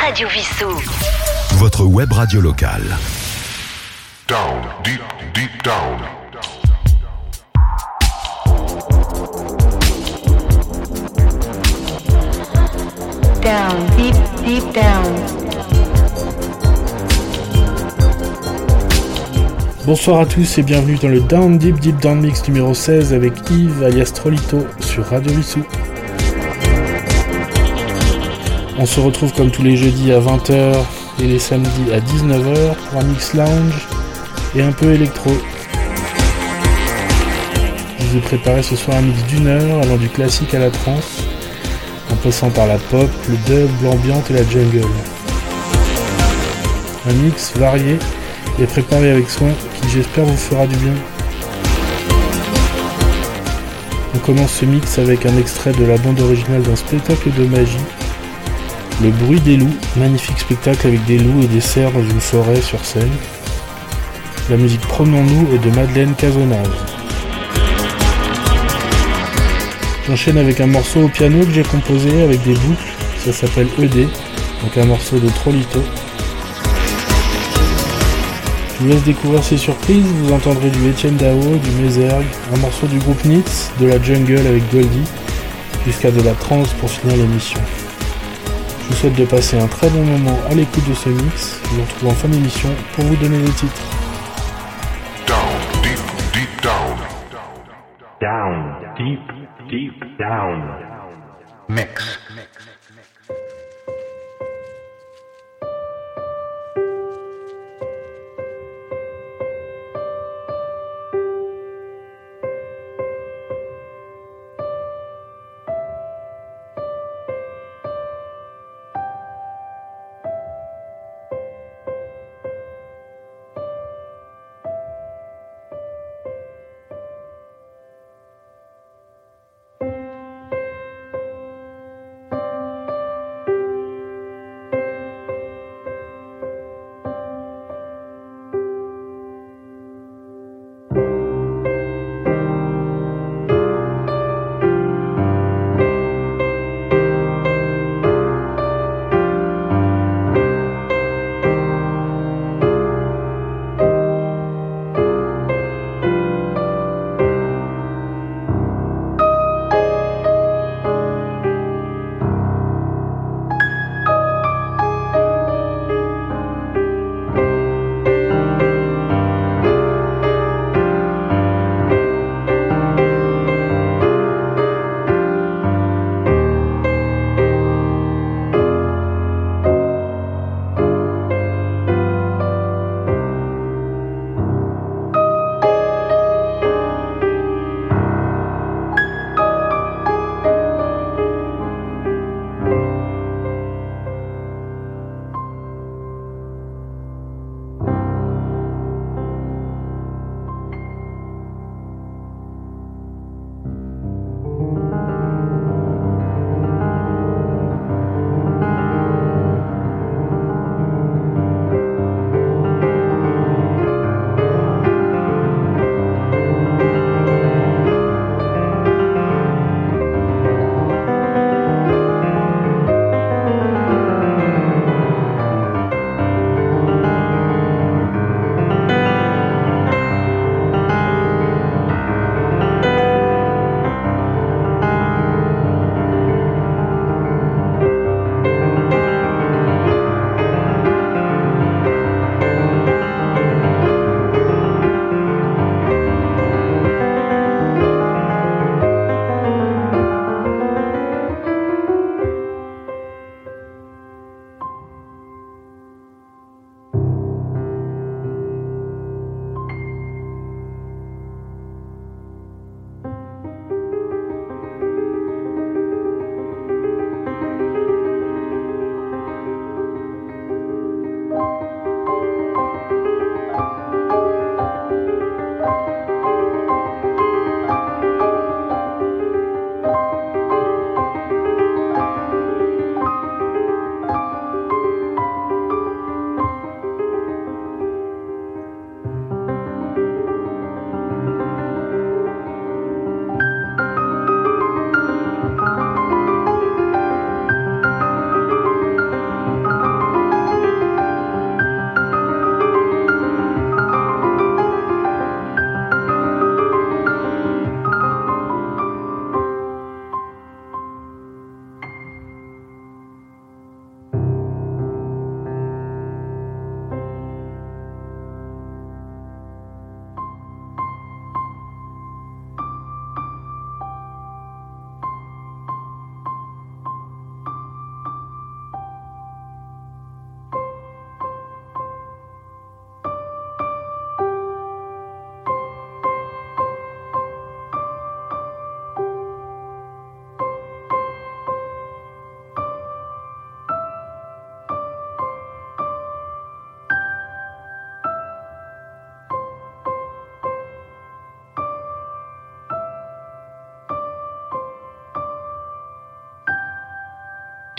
Radio Vissou. Votre web radio locale. Down, deep, deep down. Down, deep, deep down. Bonsoir à tous et bienvenue dans le Down Deep Deep Down Mix numéro 16 avec Yves alias Trolito sur Radio Vissou. On se retrouve comme tous les jeudis à 20h et les samedis à 19h pour un mix lounge et un peu électro. Je vous ai préparé ce soir un mix d'une heure allant du classique à la trance, en passant par la pop, le dub, l'ambiante et la jungle. Un mix varié et préparé avec soin qui j'espère vous fera du bien. On commence ce mix avec un extrait de la bande originale d'un spectacle de magie. Le bruit des loups, magnifique spectacle avec des loups et des cerfs dans une forêt sur scène. La musique Promenons-nous est de Madeleine Casonage. J'enchaîne avec un morceau au piano que j'ai composé avec des boucles, ça s'appelle ED, donc un morceau de Trolito. Je vous laisse découvrir ces surprises, vous entendrez du Etienne Dao, du Mézergue, un morceau du groupe Nitz, de la jungle avec Goldie, jusqu'à de la trance pour finir l'émission. Je vous souhaite de passer un très bon moment à l'écoute de ce mix, je vous retrouve en fin d'émission pour vous donner les titres. Down, deep, deep down. Down, deep, deep down. Mix.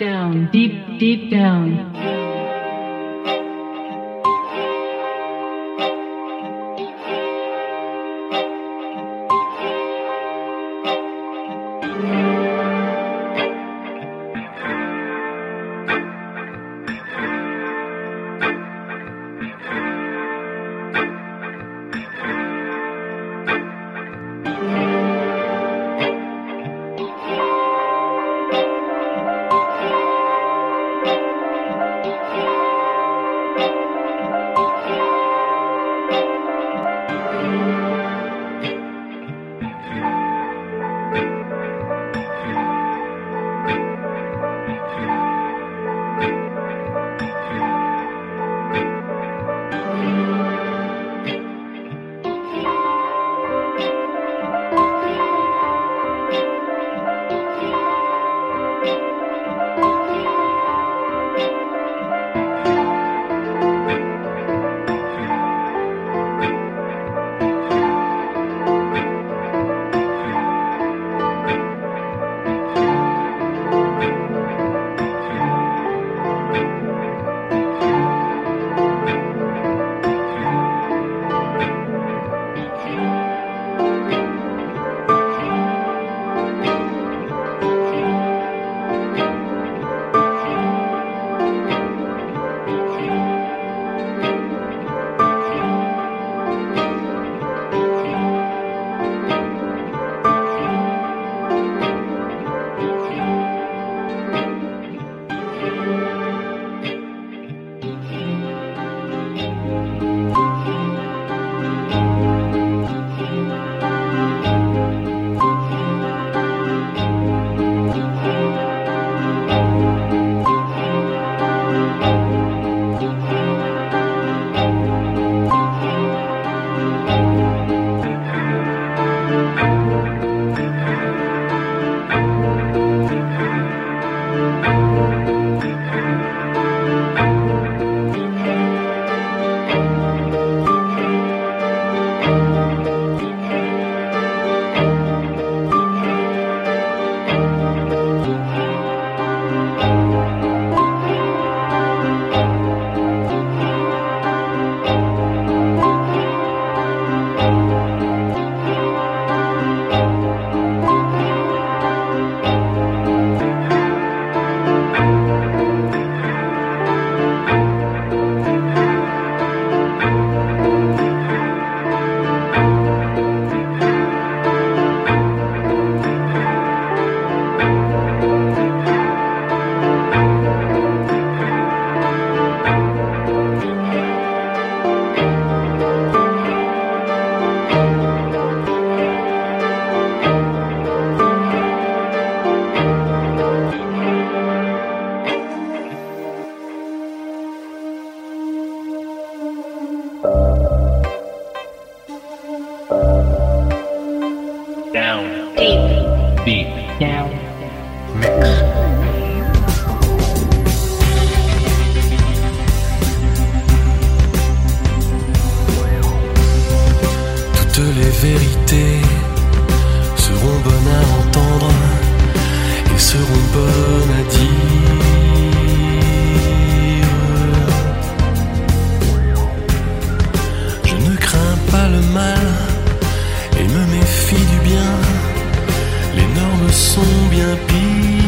Down, deep, deep down. Sont bien pires.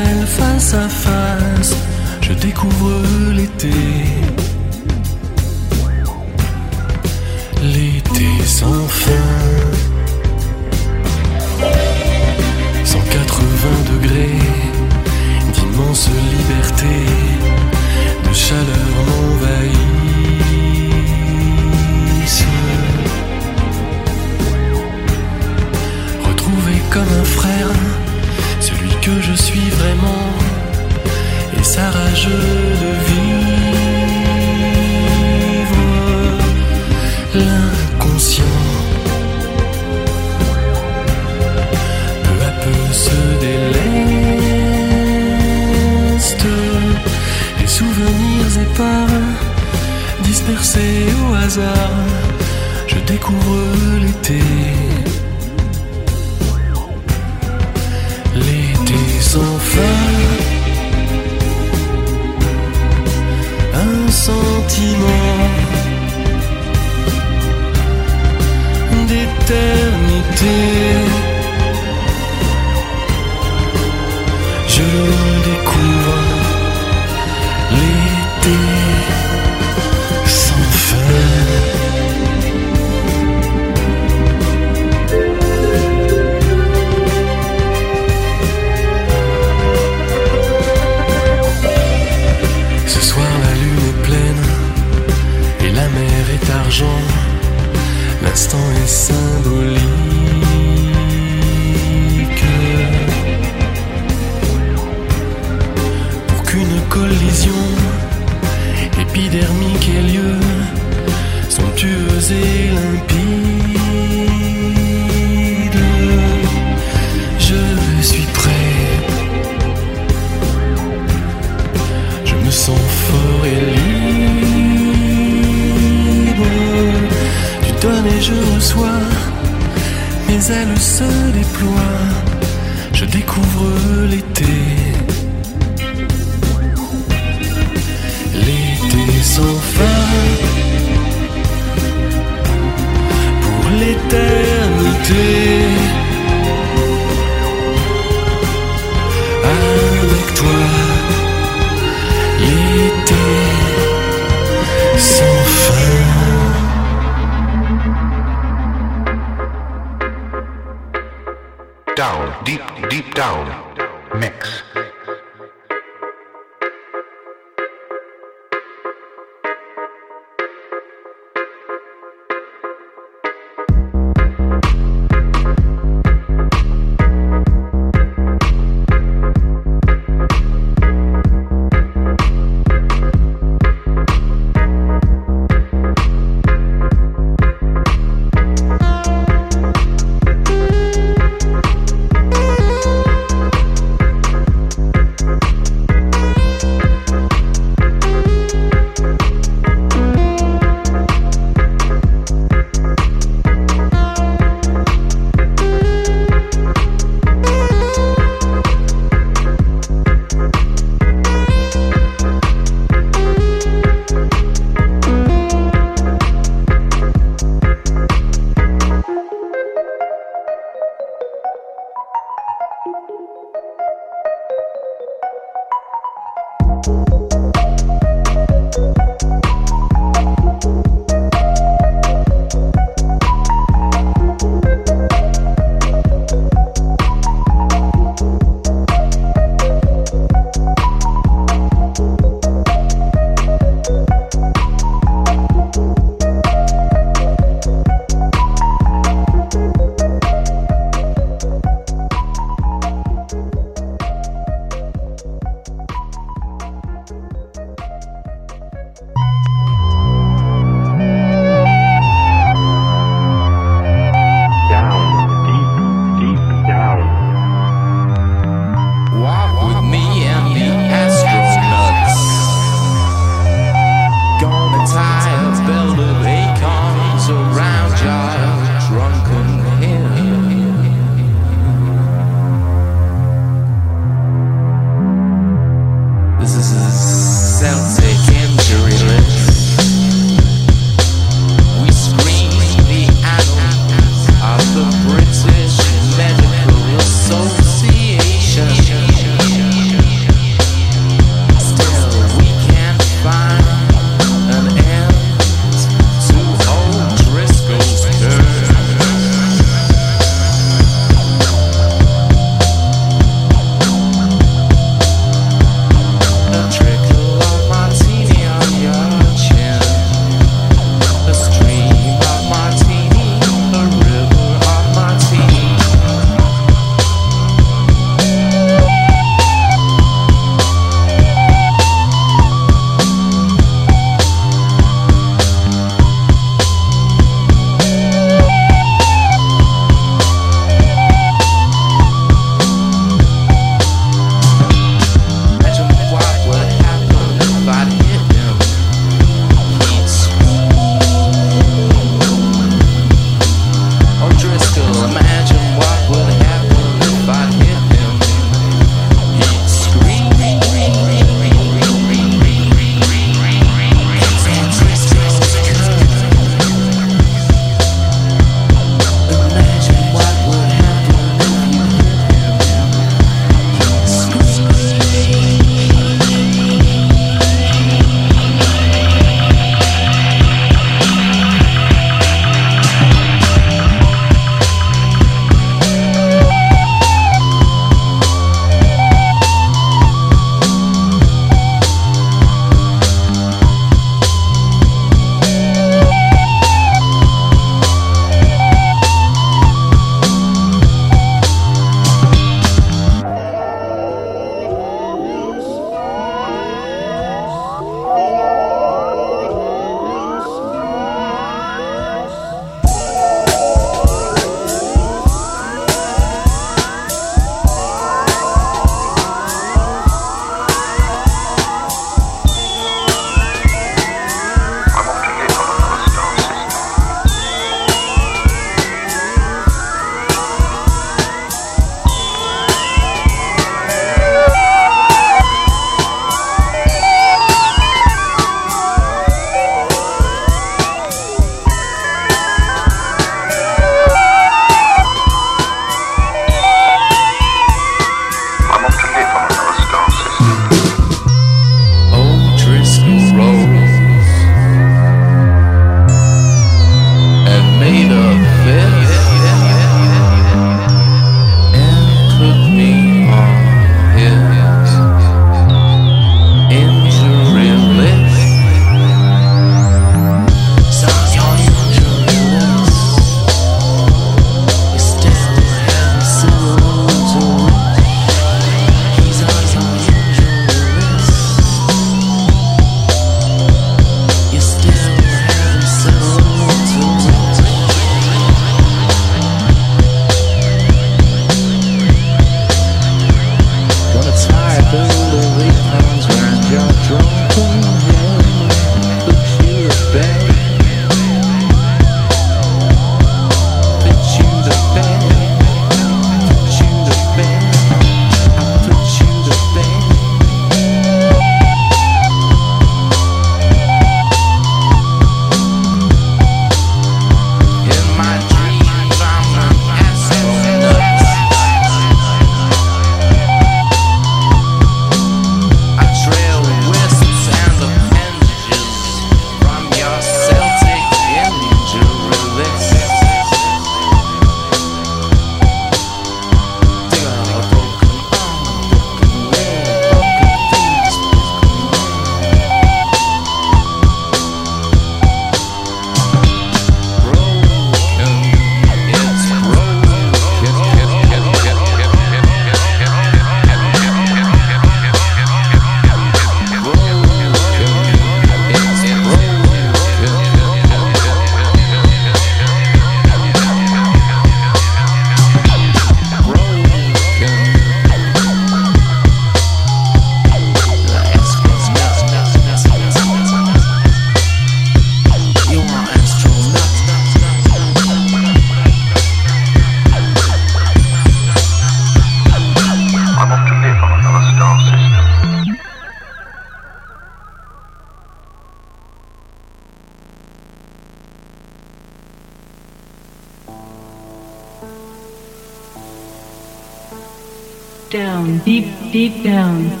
Deep, down.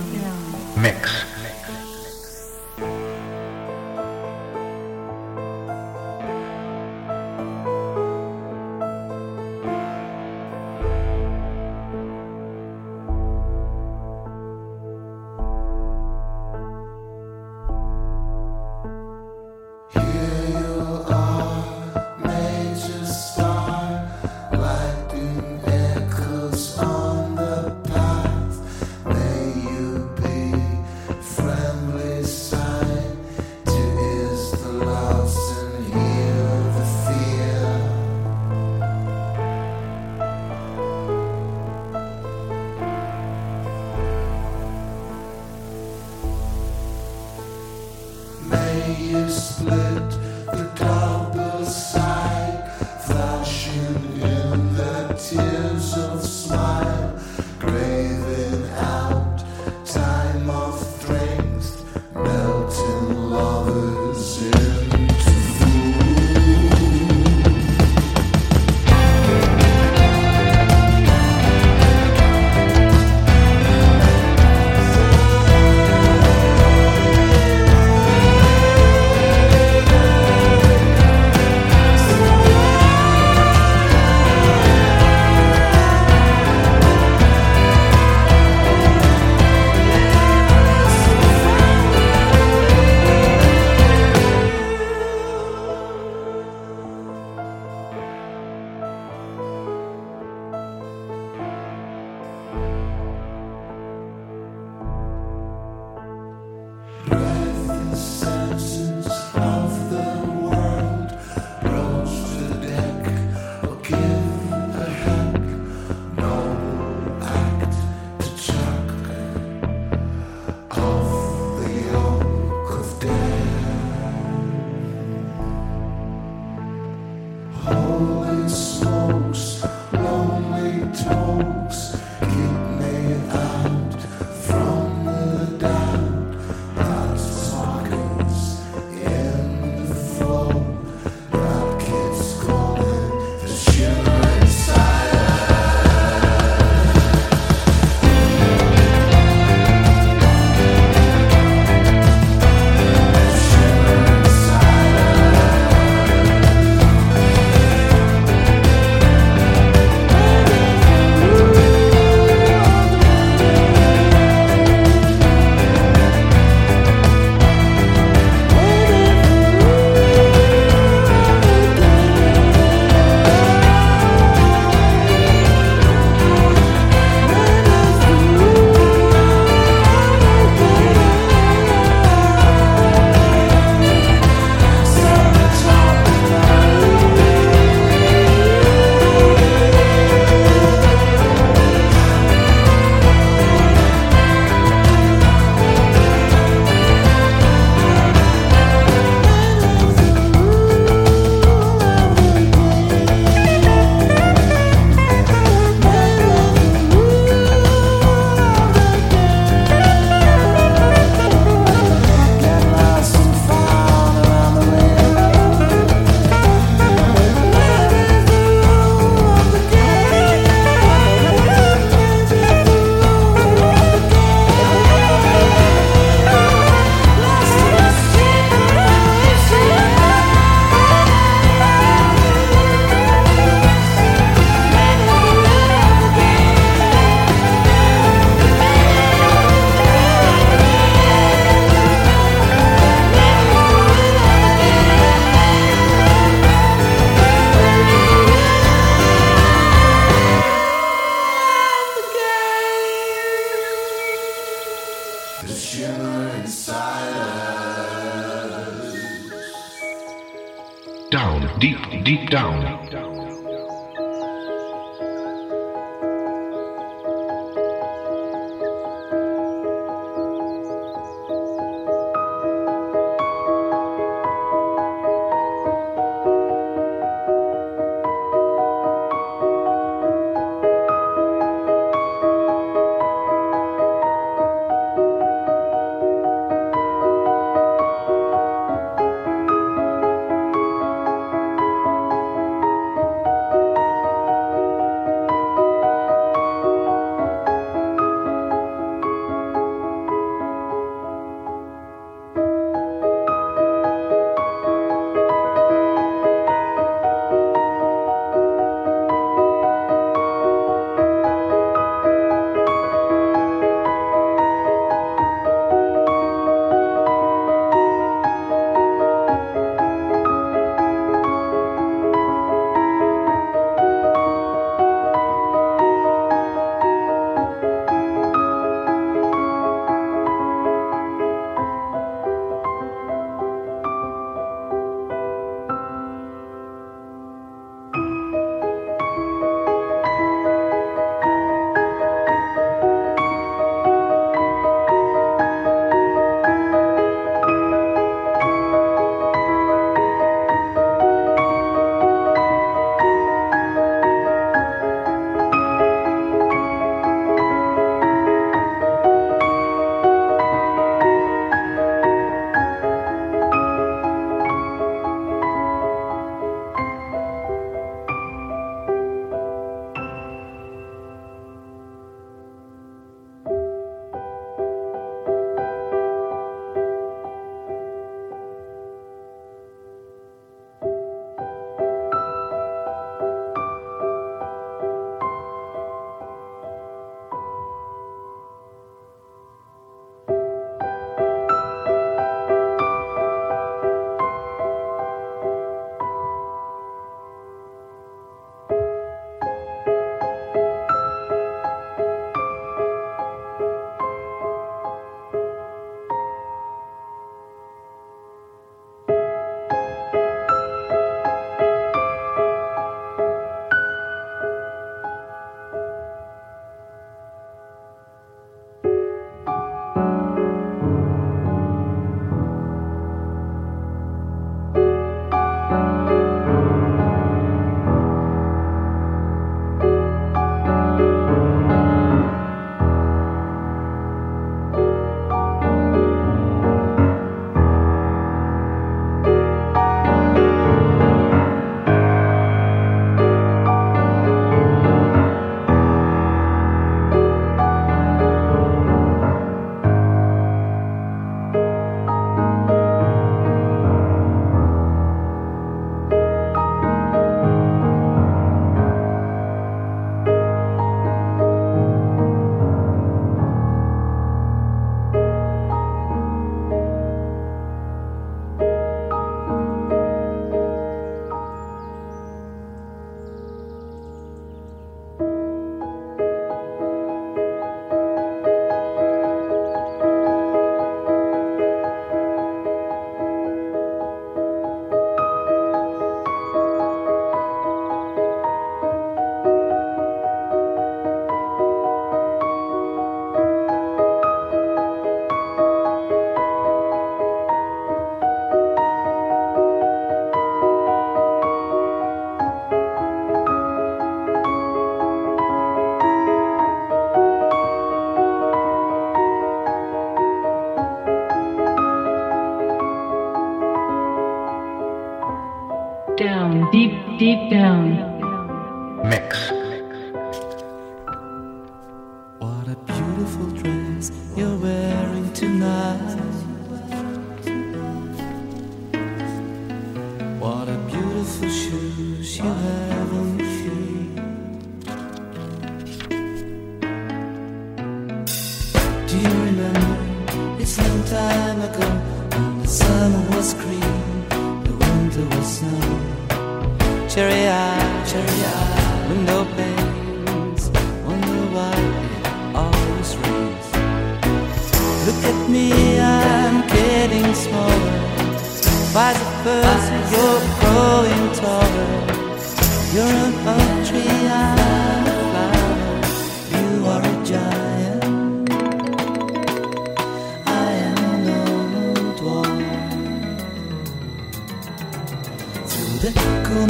the cool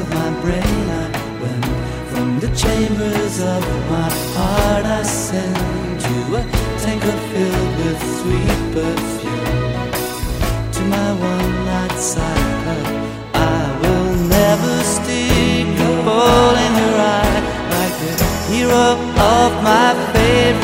of my brain. I went from the chambers of my heart. I sent to a tanker filled with sweet perfume. To my one night cycle, I will never stick a ball in your eye like the hero of my favorite.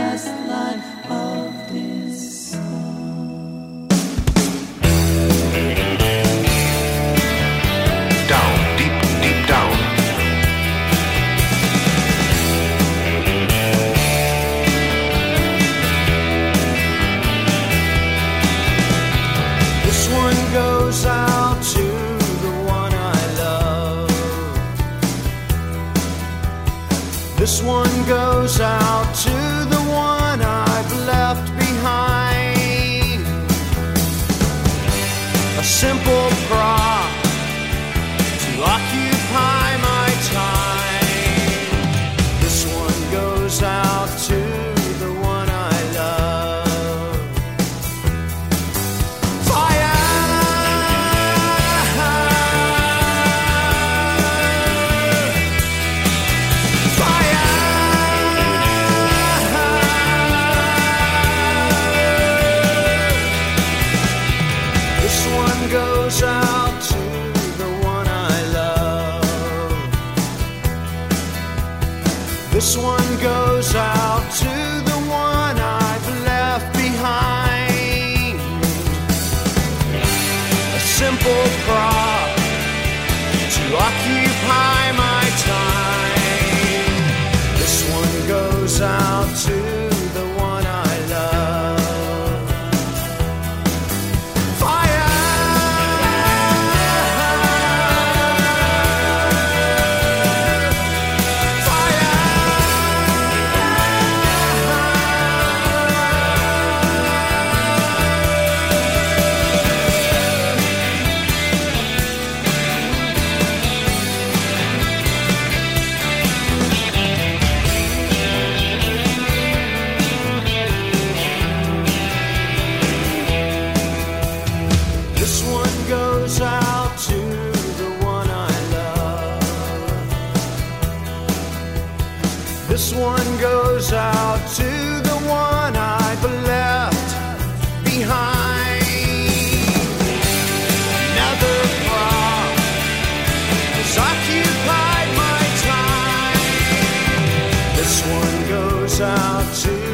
simple cry. out to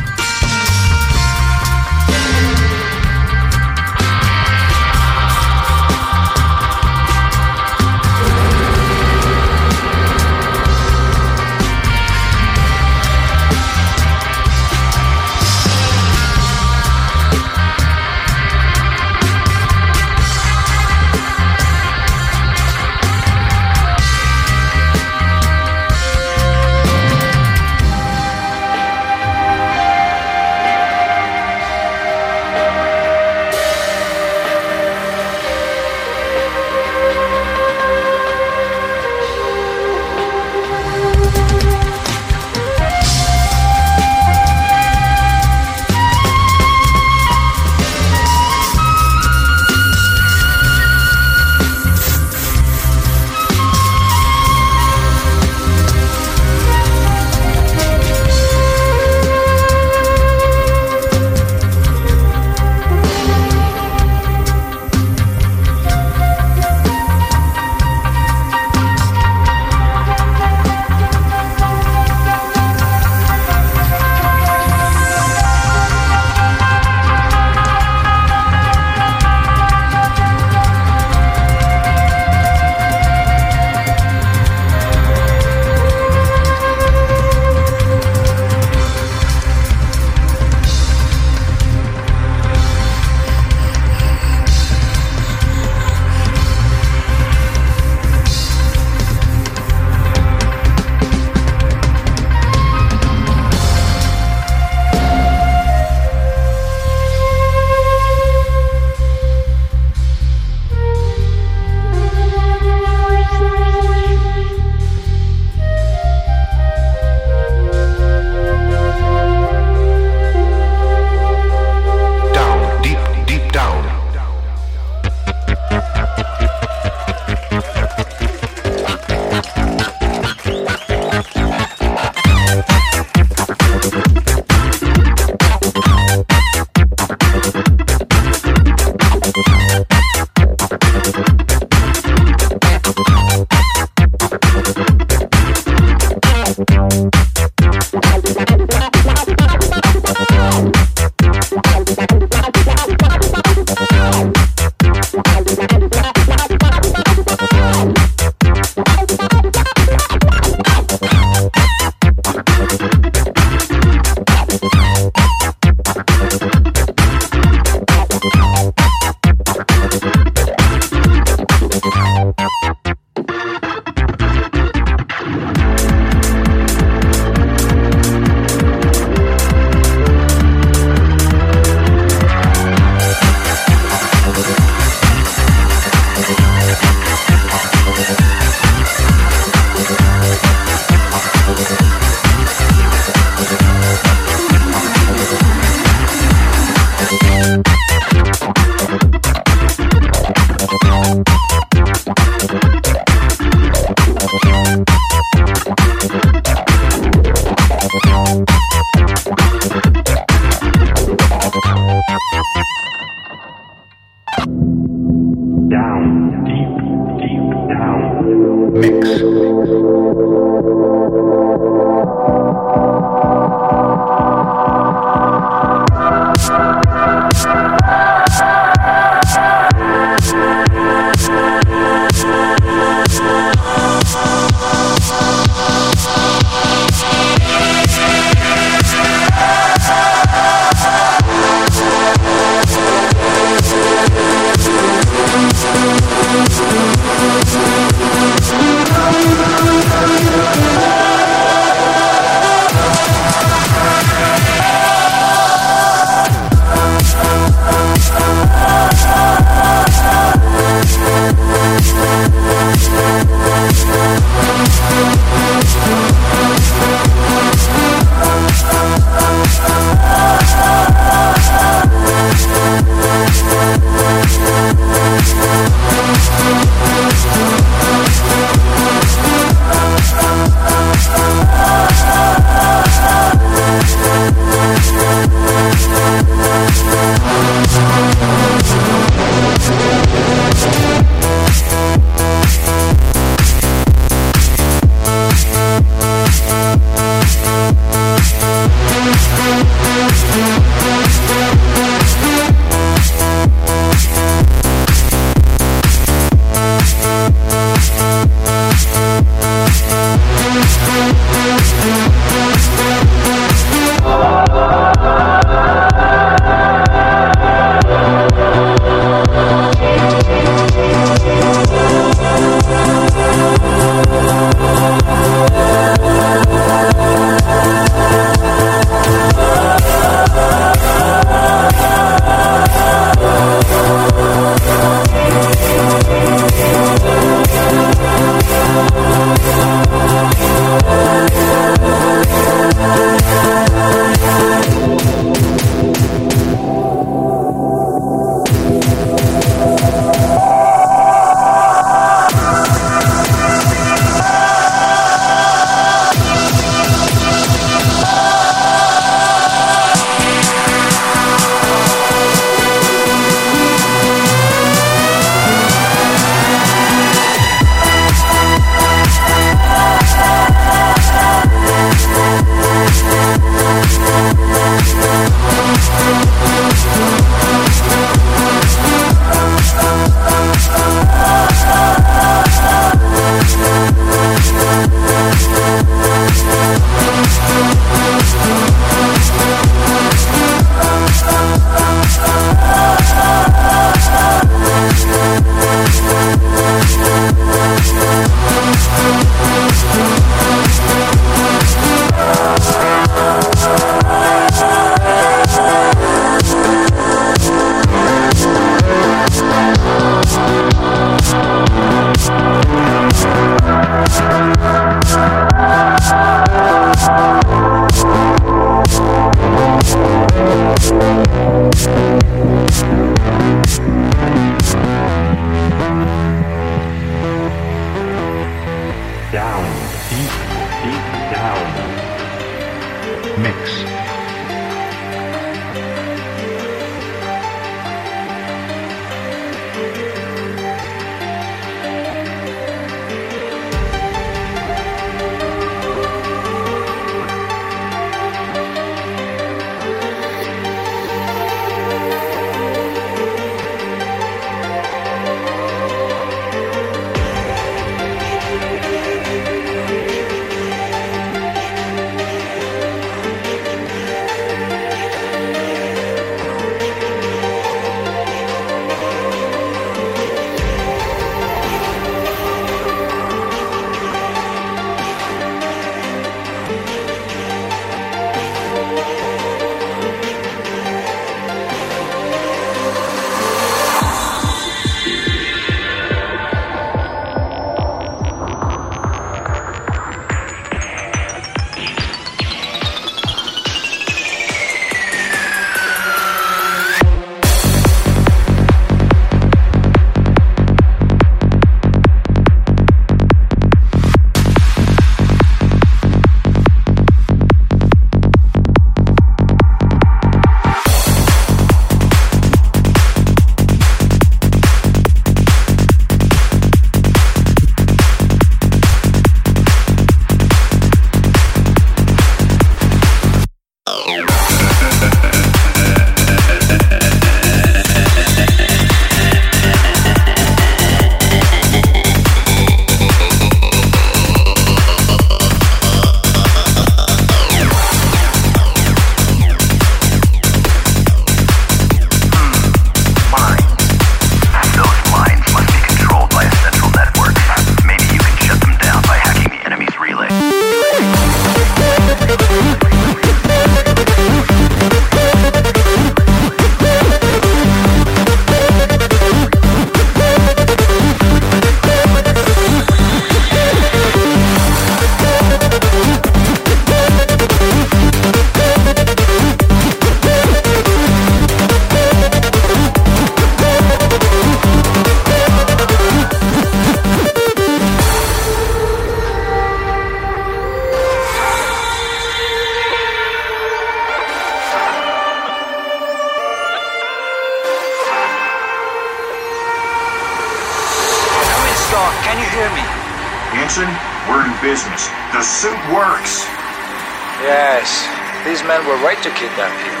great to kidnap people.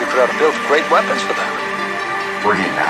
You could have built great weapons for them. Bring it now.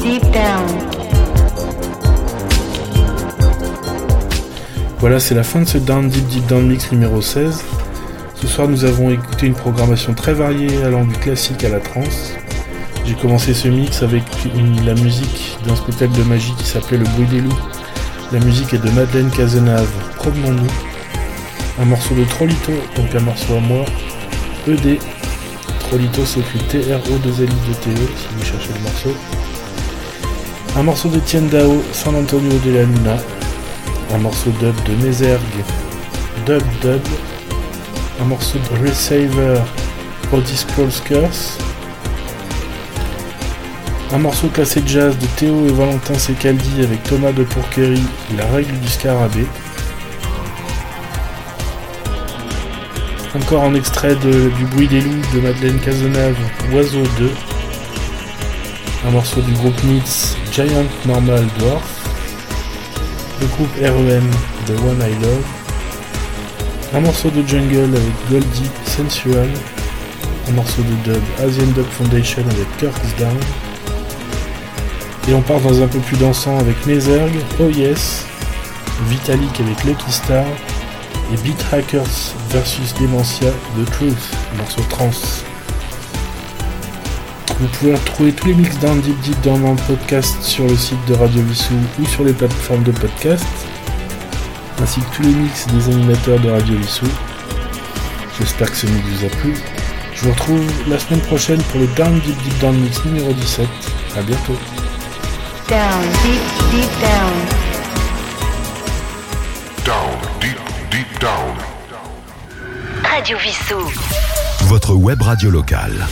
Deep, down. Voilà, c'est la fin de ce Down Deep Deep Down Mix numéro 16. Ce soir, nous avons écouté une programmation très variée allant du classique à la trance. J'ai commencé ce mix avec la musique d'un spectacle de magie qui s'appelait Le Bruit des Loups. La musique est de Madeleine Cazenave, Promenons-nous. Un morceau de Trollito, donc un morceau à moi. ED. Trollito s'écrit T-R-O-2-L-I-D-T-E E, si vous cherchez le morceau. Un morceau d'Etienne Dao, San Antonio de la Luna. Un morceau dub de Mézergue, Dub Dub. Un morceau de Resaver, Body Scrolls Curse. Un morceau classé jazz de Théo et Valentin Secaldi avec Thomas de Pourquerie, La règle du scarabée. Encore un extrait de- du bruit des loups de Madeleine Cazenave, Oiseau 2. Un morceau du groupe Nitz, Giant Normal Dwarf. Le groupe REM, The One I Love. Un morceau de jungle avec Goldie, Sensual. Un morceau de dub, Asian Dub Foundation avec Kirk's Down. Et on part dans un peu plus dansant avec Nezerg, Oh Yes, Vitalik avec Lucky Star et Beat Hackers versus Dementia The Truth, morceau trans. Vous pouvez retrouver tous les mix d'un Deep Deep dans mon podcast sur le site de Radio Vissou ou sur les plateformes de podcast, ainsi que tous les mix des animateurs de Radio Vissou. J'espère que ce mix vous a plu. Je vous retrouve la semaine prochaine pour le Down Deep Deep Down Mix numéro 17. A bientôt. Down, deep, deep down. Down, deep, deep down. Radio Vissou. Votre web radio locale.